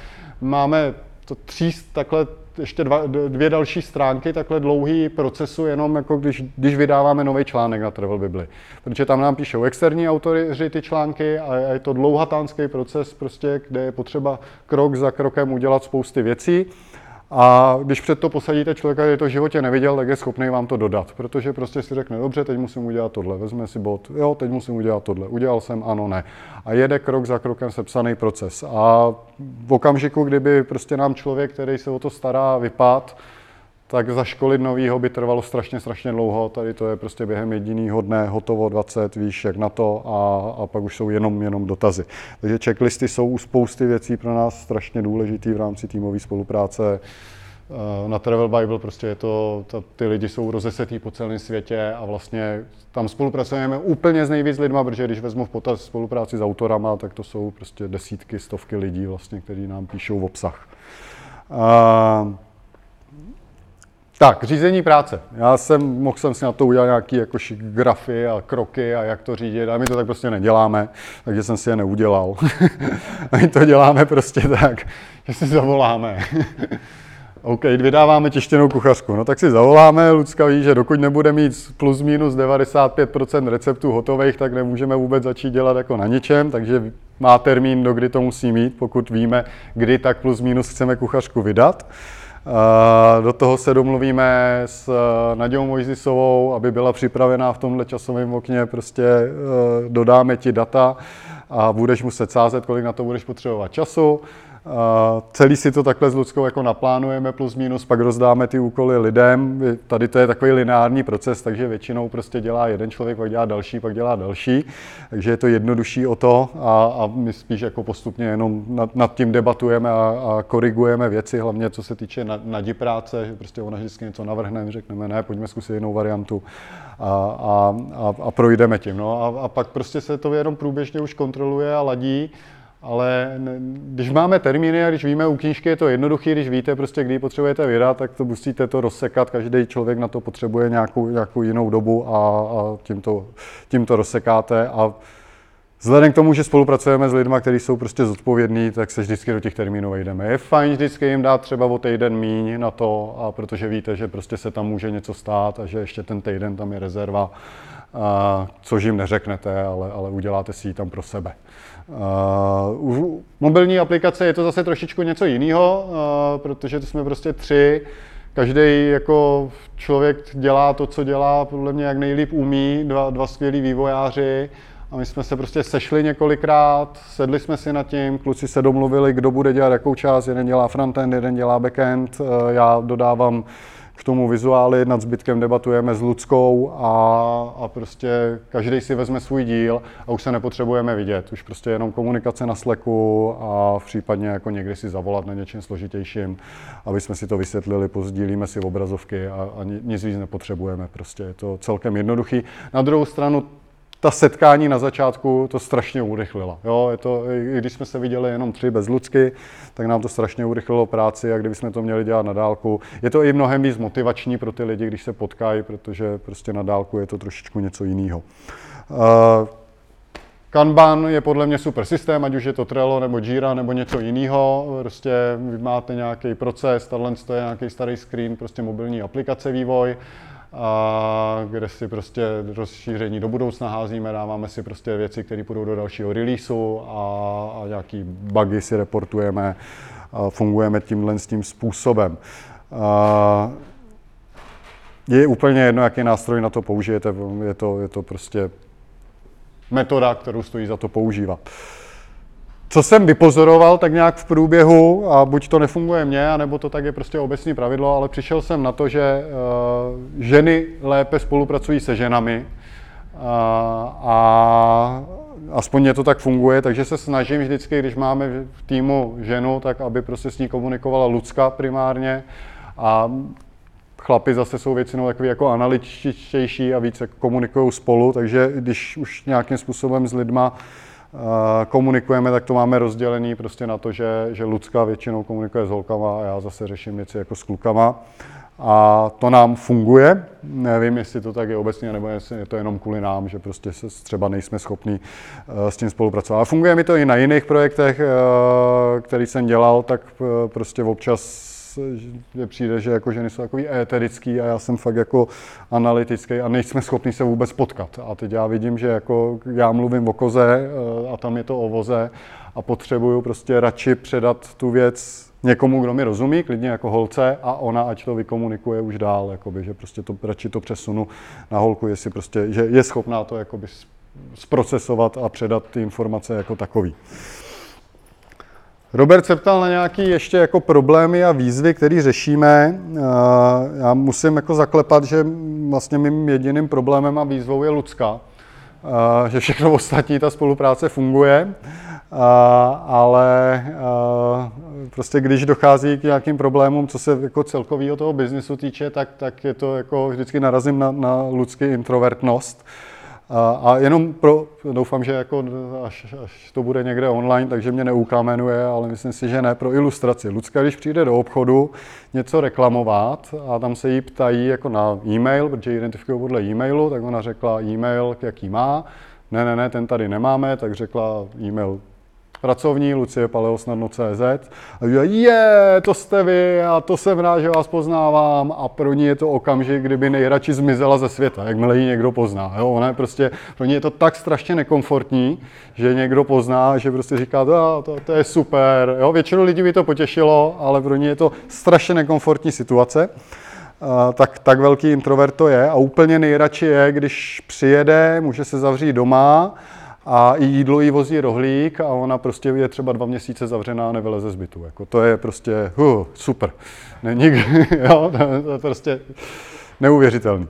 Máme to tříst takhle ještě dva, dvě další stránky takhle dlouhý procesu, jenom jako když, když vydáváme nový článek na Travel Bibli. Protože tam nám píšou externí autoři ty články a je to dlouhatánský proces, prostě, kde je potřeba krok za krokem udělat spousty věcí. A když před to posadíte člověka, který to v životě neviděl, tak je schopný vám to dodat, protože prostě si řekne, dobře, teď musím udělat tohle, vezme si bod, jo, teď musím udělat tohle, udělal jsem, ano, ne. A jede krok za krokem sepsaný proces. A v okamžiku, kdyby prostě nám člověk, který se o to stará, vypad, tak zaškolit novýho by trvalo strašně, strašně dlouho. Tady to je prostě během jedinýho dne hotovo 20, víš, jak na to a, a pak už jsou jenom, jenom dotazy. Takže checklisty jsou u spousty věcí pro nás strašně důležitý v rámci týmové spolupráce. Eh, na Travel Bible prostě je to, to, ty lidi jsou rozesetý po celém světě a vlastně tam spolupracujeme úplně s nejvíc lidma, protože když vezmu v potaz spolupráci s autorama, tak to jsou prostě desítky, stovky lidí vlastně, kteří nám píšou v obsah. Uh, tak, řízení práce. Já jsem, mohl jsem si na to udělat nějaký jako grafy a kroky a jak to řídit, a my to tak prostě neděláme, takže jsem si je neudělal. a my to děláme prostě tak, že si zavoláme. OK, vydáváme těštěnou kuchařku. No tak si zavoláme, Lucka ví, že dokud nebude mít plus minus 95% receptů hotových, tak nemůžeme vůbec začít dělat jako na ničem, takže má termín, do kdy to musí mít, pokud víme, kdy tak plus minus chceme kuchařku vydat. Do toho se domluvíme s eh, Nadějou Mojzisovou, aby byla připravená v tomhle časovém okně, prostě eh, dodáme ti data a budeš muset sázet, kolik na to budeš potřebovat času. Celý si to takhle s Ludskou jako naplánujeme plus minus, pak rozdáme ty úkoly lidem. Tady to je takový lineární proces, takže většinou prostě dělá jeden člověk, pak dělá další, pak dělá další. Takže je to jednodušší o to a, a my spíš jako postupně jenom nad, nad tím debatujeme a, a korigujeme věci, hlavně co se týče nadi práce, že prostě ona vždycky něco navrhne, řekneme ne, pojďme zkusit jinou variantu a, a, a, a projdeme tím. No a, a pak prostě se to jenom průběžně už kontroluje a ladí ale když máme termíny a když víme u knížky, je to jednoduché, když víte prostě, kdy potřebujete vydat, tak to musíte to rozsekat, každý člověk na to potřebuje nějakou, nějakou jinou dobu a, a tím, to, tím to rozsekáte a Vzhledem k tomu, že spolupracujeme s lidmi, kteří jsou prostě zodpovědní, tak se vždycky do těch termínů vejdeme. Je fajn vždycky jim dát třeba o týden míň na to, a protože víte, že prostě se tam může něco stát a že ještě ten týden tam je rezerva, a, což jim neřeknete, ale, ale uděláte si ji tam pro sebe. Uh, mobilní aplikace je to zase trošičku něco jiného, uh, protože to jsme prostě tři. Každý jako člověk dělá to, co dělá, podle mě jak nejlíp umí, dva, dva skvělí vývojáři. A my jsme se prostě sešli několikrát, sedli jsme si nad tím, kluci se domluvili, kdo bude dělat jakou část, jeden dělá frontend, jeden dělá backend, já dodávám k tomu vizuály, nad zbytkem debatujeme s Ludskou a, a prostě každý si vezme svůj díl a už se nepotřebujeme vidět. Už prostě jenom komunikace na Slacku a případně jako někdy si zavolat na něčem složitějším, aby jsme si to vysvětlili, pozdílíme si obrazovky a, a nic víc nepotřebujeme. Prostě je to celkem jednoduchý. Na druhou stranu ta setkání na začátku to strašně urychlila. Jo, je to, i když jsme se viděli jenom tři bez Lucky, tak nám to strašně urychlilo práci a kdybychom to měli dělat na dálku. Je to i mnohem víc motivační pro ty lidi, když se potkají, protože prostě na dálku je to trošičku něco jiného. Uh, Kanban je podle mě super systém, ať už je to Trello nebo Jira nebo něco jiného. Prostě vy máte nějaký proces, tohle je nějaký starý screen, prostě mobilní aplikace vývoj a kde si prostě rozšíření do budoucna házíme, dáváme si prostě věci, které půjdou do dalšího releaseu a, a nějaký bugy si reportujeme a fungujeme tímhle s tím způsobem. A je úplně jedno, jaký nástroj na to použijete, je to, je to prostě metoda, kterou stojí za to používat. Co jsem vypozoroval tak nějak v průběhu, a buď to nefunguje mně, anebo to tak je prostě obecné pravidlo, ale přišel jsem na to, že uh, ženy lépe spolupracují se ženami uh, a aspoň mě to tak funguje, takže se snažím vždycky, když máme v týmu ženu, tak aby prostě s ní komunikovala Lucka primárně. A chlapi zase jsou většinou takový jako analytičtější a více komunikují spolu, takže když už nějakým způsobem s lidma komunikujeme, tak to máme rozdělený prostě na to, že, že Lucka většinou komunikuje s holkama a já zase řeším věci jako s klukama. A to nám funguje. Nevím, jestli to tak je obecně, nebo jestli je to jenom kvůli nám, že prostě se třeba nejsme schopni s tím spolupracovat. Ale funguje mi to i na jiných projektech, který jsem dělal, tak prostě občas že přijde, že jako ženy jsou takový éterický a já jsem fakt jako analytický a nejsme schopni se vůbec potkat. A teď já vidím, že jako já mluvím o koze a tam je to o voze a potřebuju prostě radši předat tu věc někomu, kdo mi rozumí, klidně jako holce, a ona, ať to vykomunikuje už dál, jakoby, že prostě to, radši to přesunu na holku, jestli prostě, že je schopná to jakoby zprocesovat a předat ty informace jako takový. Robert se ptal na nějaké ještě jako problémy a výzvy, které řešíme. Já musím jako zaklepat, že vlastně mým jediným problémem a výzvou je Lucka, že všechno ostatní, ta spolupráce funguje, ale prostě když dochází k nějakým problémům, co se jako celkového toho biznisu týče, tak, tak je to jako vždycky narazím na, na lidský introvertnost. A jenom pro, doufám, že jako až, až to bude někde online, takže mě neukamenuje, ale myslím si, že ne, pro ilustraci. Lucka, když přijde do obchodu něco reklamovat a tam se jí ptají jako na e-mail, protože identifikují podle e-mailu, tak ona řekla e-mail, jaký má. Ne, ne, ne, ten tady nemáme, tak řekla e-mail pracovní, Lucie Paleosnadno.cz a říkají, je, to jste vy a to jsem rád, že vás poznávám a pro ní je to okamžik, kdyby nejradši zmizela ze světa, jakmile ji někdo pozná. Jo? Ona je prostě, pro ní je to tak strašně nekomfortní, že někdo pozná, že prostě říká, to, to, to je super. Jo? Většinu lidí by to potěšilo, ale pro ní je to strašně nekomfortní situace. Uh, tak, tak velký introvert to je a úplně nejradši je, když přijede, může se zavřít doma a i jídlo jí vozí rohlík a ona prostě je třeba dva měsíce zavřená a nevyleze z bytu. Jako to je prostě uh, super. Není, jo, to je prostě neuvěřitelný.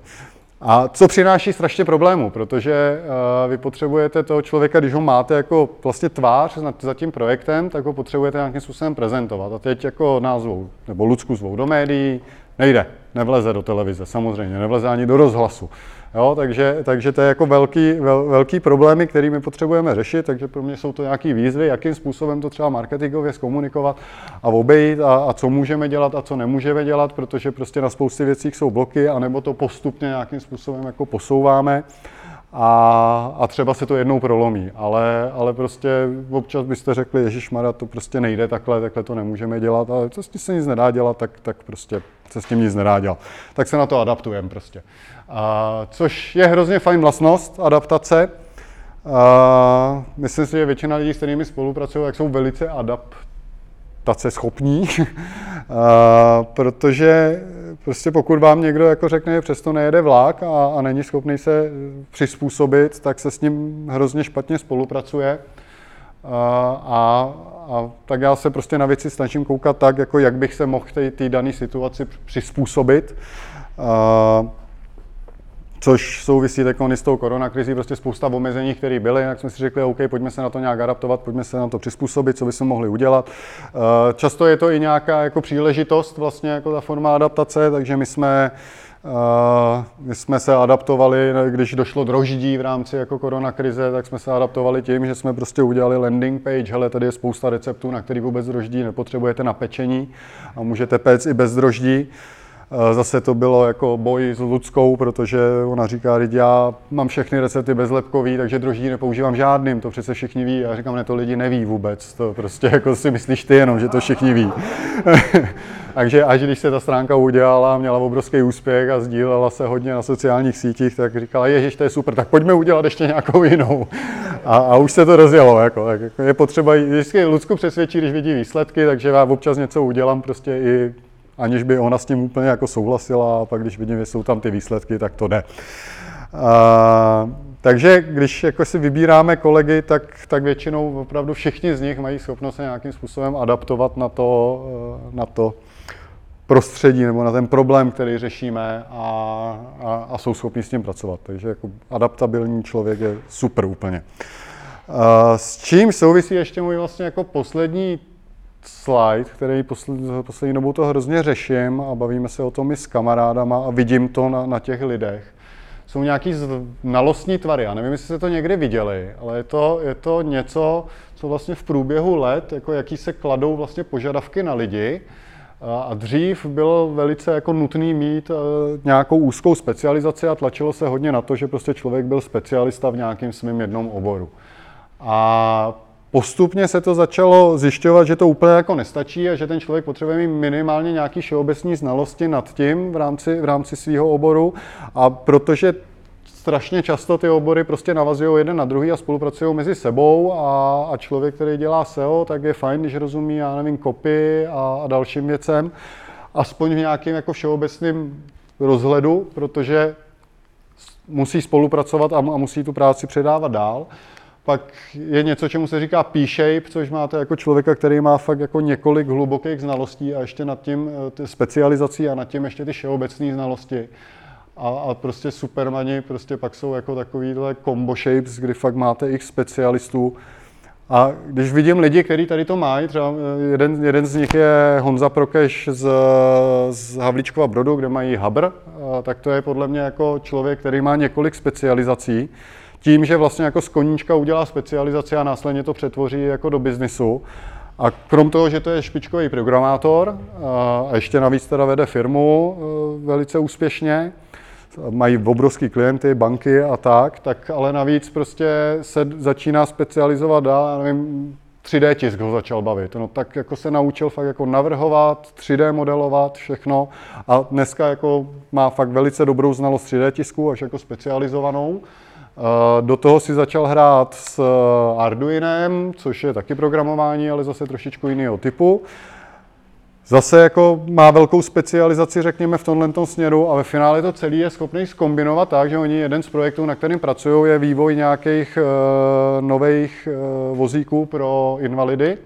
A co přináší strašně problémů, protože uh, vy potřebujete toho člověka, když ho máte jako vlastně tvář za tím projektem, tak ho potřebujete nějakým způsobem prezentovat. A teď jako názvou, nebo Lucku zvou do médií, nejde, nevleze do televize, samozřejmě, nevleze ani do rozhlasu. Jo, takže, takže to je jako velký, vel, velký problémy, který my potřebujeme řešit, takže pro mě jsou to nějaké výzvy, jakým způsobem to třeba marketingově zkomunikovat a obejít a, a co můžeme dělat a co nemůžeme dělat, protože prostě na spoustě věcí jsou bloky, anebo to postupně nějakým způsobem jako posouváme a, a třeba se to jednou prolomí, ale, ale prostě občas byste řekli, Ježíš Mara, to prostě nejde takhle, takhle to nemůžeme dělat, ale co s tím se nic nedá dělat, tak, tak prostě se s tím nic nedá dělat. Tak se na to adaptujeme prostě. A, což je hrozně fajn vlastnost, adaptace. A, myslím si, že většina lidí, s kterými spolupracují, tak jsou velice adaptace schopní, a, protože prostě pokud vám někdo jako řekne, že přesto nejede vlak a, a není schopný se přizpůsobit, tak se s ním hrozně špatně spolupracuje. A, a, a tak já se prostě na věci snažím koukat tak, jako jak bych se mohl té dané situaci přizpůsobit. A, což souvisí teď s tou koronakrizí, prostě spousta omezení, které byly, jak jsme si řekli, OK, pojďme se na to nějak adaptovat, pojďme se na to přizpůsobit, co bychom mohli udělat. Eh, často je to i nějaká jako příležitost, vlastně jako ta forma adaptace, takže my jsme Uh, my jsme se adaptovali, když došlo droždí v rámci jako koronakrize, tak jsme se adaptovali tím, že jsme prostě udělali landing page, hele, tady je spousta receptů, na který vůbec droždí nepotřebujete na pečení a můžete péct i bez droždí. Eh, zase to bylo jako boj s Ludskou, protože ona říká, že já mám všechny recepty bezlepkový, takže droždí nepoužívám žádným, to přece všichni ví. Já říkám, ne, to lidi neví vůbec, to prostě jako si myslíš ty jenom, že to všichni ví. takže až když se ta stránka udělala, měla obrovský úspěch a sdílela se hodně na sociálních sítích, tak říkala, ježiš, to je super, tak pojďme udělat ještě nějakou jinou. A, a už se to rozjelo, jako, tak jako je potřeba vždycky Ludsku přesvědčit, když vidí výsledky, takže já občas něco udělám prostě i aniž by ona s tím úplně jako souhlasila a pak když vidím, že jsou tam ty výsledky, tak to jde. A, takže když jako si vybíráme kolegy, tak, tak většinou opravdu všichni z nich mají schopnost se nějakým způsobem adaptovat na to, eh, na to prostředí nebo na ten problém, který řešíme a, a, a jsou schopni s tím pracovat. Takže jako adaptabilní člověk je super úplně. S čím souvisí ještě můj vlastně jako poslední slide, který poslední, poslední dobou to hrozně řeším a bavíme se o tom i s kamarádama a vidím to na, na těch lidech. Jsou nějaký znalostní tvary, já nevím, jestli jste to někdy viděli, ale je to, je to něco, co vlastně v průběhu let, jako jaký se kladou vlastně požadavky na lidi, a dřív bylo velice jako nutný mít nějakou úzkou specializaci a tlačilo se hodně na to, že prostě člověk byl specialista v nějakém svém jednom oboru. A postupně se to začalo zjišťovat, že to úplně jako nestačí a že ten člověk potřebuje mít minimálně nějaký všeobecní znalosti nad tím v rámci, v rámci svého oboru. A protože strašně často ty obory prostě navazují jeden na druhý a spolupracují mezi sebou a, a člověk, který dělá SEO, tak je fajn, když rozumí, já nevím, kopy a, a dalším věcem, aspoň v nějakém jako všeobecném rozhledu, protože musí spolupracovat a, a musí tu práci předávat dál. Pak je něco, čemu se říká P-shape, což máte jako člověka, který má fakt jako několik hlubokých znalostí a ještě nad tím eh, specializací a nad tím ještě ty všeobecné znalosti. A, a prostě supermani prostě pak jsou jako takovýhle combo shapes, kdy fakt máte x specialistů. A když vidím lidi, kteří tady to mají, třeba eh, jeden, jeden z nich je Honza Prokeš z, z Havlíčkova Brodu, kde mají Habr, tak to je podle mě jako člověk, který má několik specializací tím, že vlastně jako z koníčka udělá specializaci a následně to přetvoří jako do biznisu. A krom toho, že to je špičkový programátor a ještě navíc teda vede firmu e, velice úspěšně, mají obrovský klienty, banky a tak, tak ale navíc prostě se začíná specializovat dál, nevím, 3D tisk ho začal bavit. No tak jako se naučil fakt jako navrhovat, 3D modelovat, všechno a dneska jako má fakt velice dobrou znalost 3D tisku, až jako specializovanou. Eh, do toho si začal hrát s eh, Arduinem, což je taky programování, ale zase trošičku jiného typu. Zase jako má velkou specializaci, řekněme, v tomhle směru a ve finále to celé je schopný skombinovat tak, že oni jeden z projektů, na kterým pracují, je vývoj nějakých uh, nových uh, vozíků pro invalidy,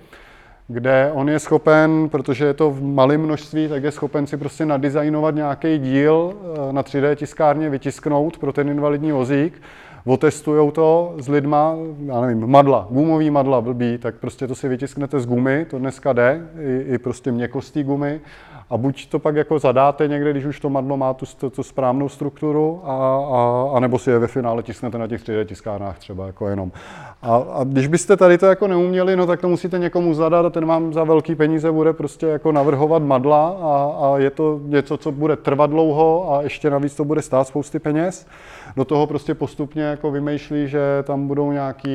kde on je schopen, protože je to v malém množství, tak je schopen si prostě nadizajnovat nějaký díl na 3D tiskárně, vytisknout pro ten invalidní vozík otestujou to s lidma, já nevím, madla, gumový madla blbý, tak prostě to si vytisknete z gumy, to dneska jde, i, i prostě měkkostý gumy a buď to pak jako zadáte někde, když už to madlo má tu, tu, tu správnou strukturu, a, a, a nebo si je ve finále tisknete na těch 3D tiskárnách třeba jako jenom. A, a když byste tady to jako neuměli, no tak to musíte někomu zadat a ten vám za velký peníze bude prostě jako navrhovat madla a, a je to něco, co bude trvat dlouho a ještě navíc to bude stát spousty peněz. Do toho prostě postupně jako vymýšlí, že tam budou nějaký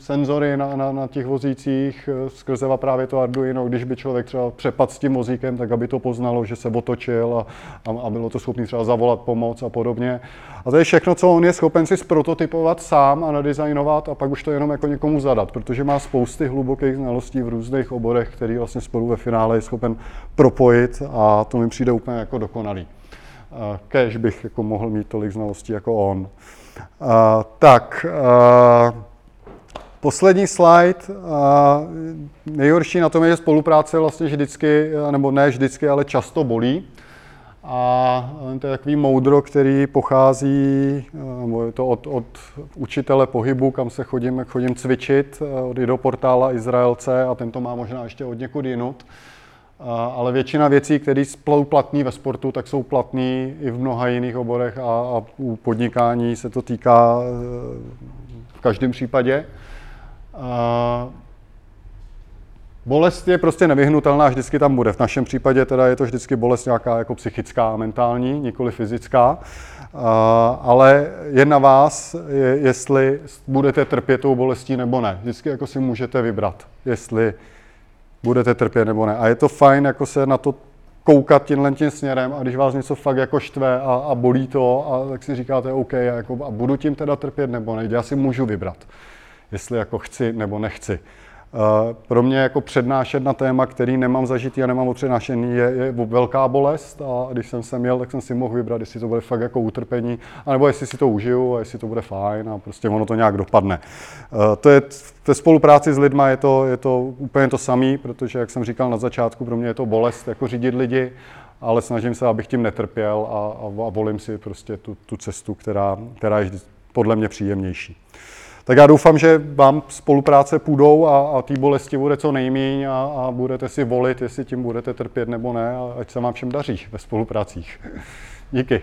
senzory na, na, na těch vozících eh, skrze právě to Arduino, když by člověk třeba přepad s tím vozíkem, tak aby to poznalo, že se otočil a, a, a bylo to schopný třeba zavolat pomoc a podobně. A to je všechno, co on je schopen si zprototypovat sám a nadizajnovat a pak už to jenom jako někomu zadat, protože má spousty hlubokých znalostí v různých oborech, který vlastně spolu ve finále je schopen propojit a to mi přijde úplně jako dokonalý. Kež bych jako mohl mít tolik znalostí jako on. Tak, poslední slide. Nejhorší na tom je, že spolupráce vlastně vždycky, nebo ne vždycky, ale často bolí. A to je takový moudro, který pochází, nebo je to od, od učitele pohybu, kam se chodím, chodím cvičit, od do portála Izraelce a ten to má možná ještě od někud jinut ale většina věcí, které jsou platné ve sportu, tak jsou platné i v mnoha jiných oborech a, a u podnikání se to týká e, v každém případě. Bolest je prostě nevyhnutelná, vždycky tam bude. V našem případě teda je to vždycky bolest nějaká jako psychická, mentální, nikoli fyzická. Ale je na vás, je, jestli budete trpět tou bolestí nebo ne. Vždycky jako si můžete vybrat, jestli budete trpět nebo ne. A je to fajn jako se na to koukat tímhle tím směrem a když vás něco fakt jako štve a, a bolí to, a tak si říkáte OK, a, jako, a budu tím teda trpět nebo ne, já si můžu vybrat, jestli jako chci nebo nechci. Pro mě jako přednášet na téma, který nemám zažitý a nemám přednášený, je, je velká bolest a když jsem se měl, tak jsem si mohl vybrat, jestli to bude fakt jako utrpení, anebo jestli si to užiju a jestli to bude fajn a prostě ono to nějak dopadne. To je ve spolupráci s lidma je to, je to úplně to samé, protože, jak jsem říkal na začátku, pro mě je to bolest jako řídit lidi, ale snažím se, abych tím netrpěl a, a, a volím si prostě tu, tu cestu, která, která je podle mě příjemnější. Tak já doufám, že vám spolupráce půjdou a, a té bolesti bude co nejméně a, a budete si volit, jestli tím budete trpět nebo ne a ať se vám všem daří ve spolupracích. Díky.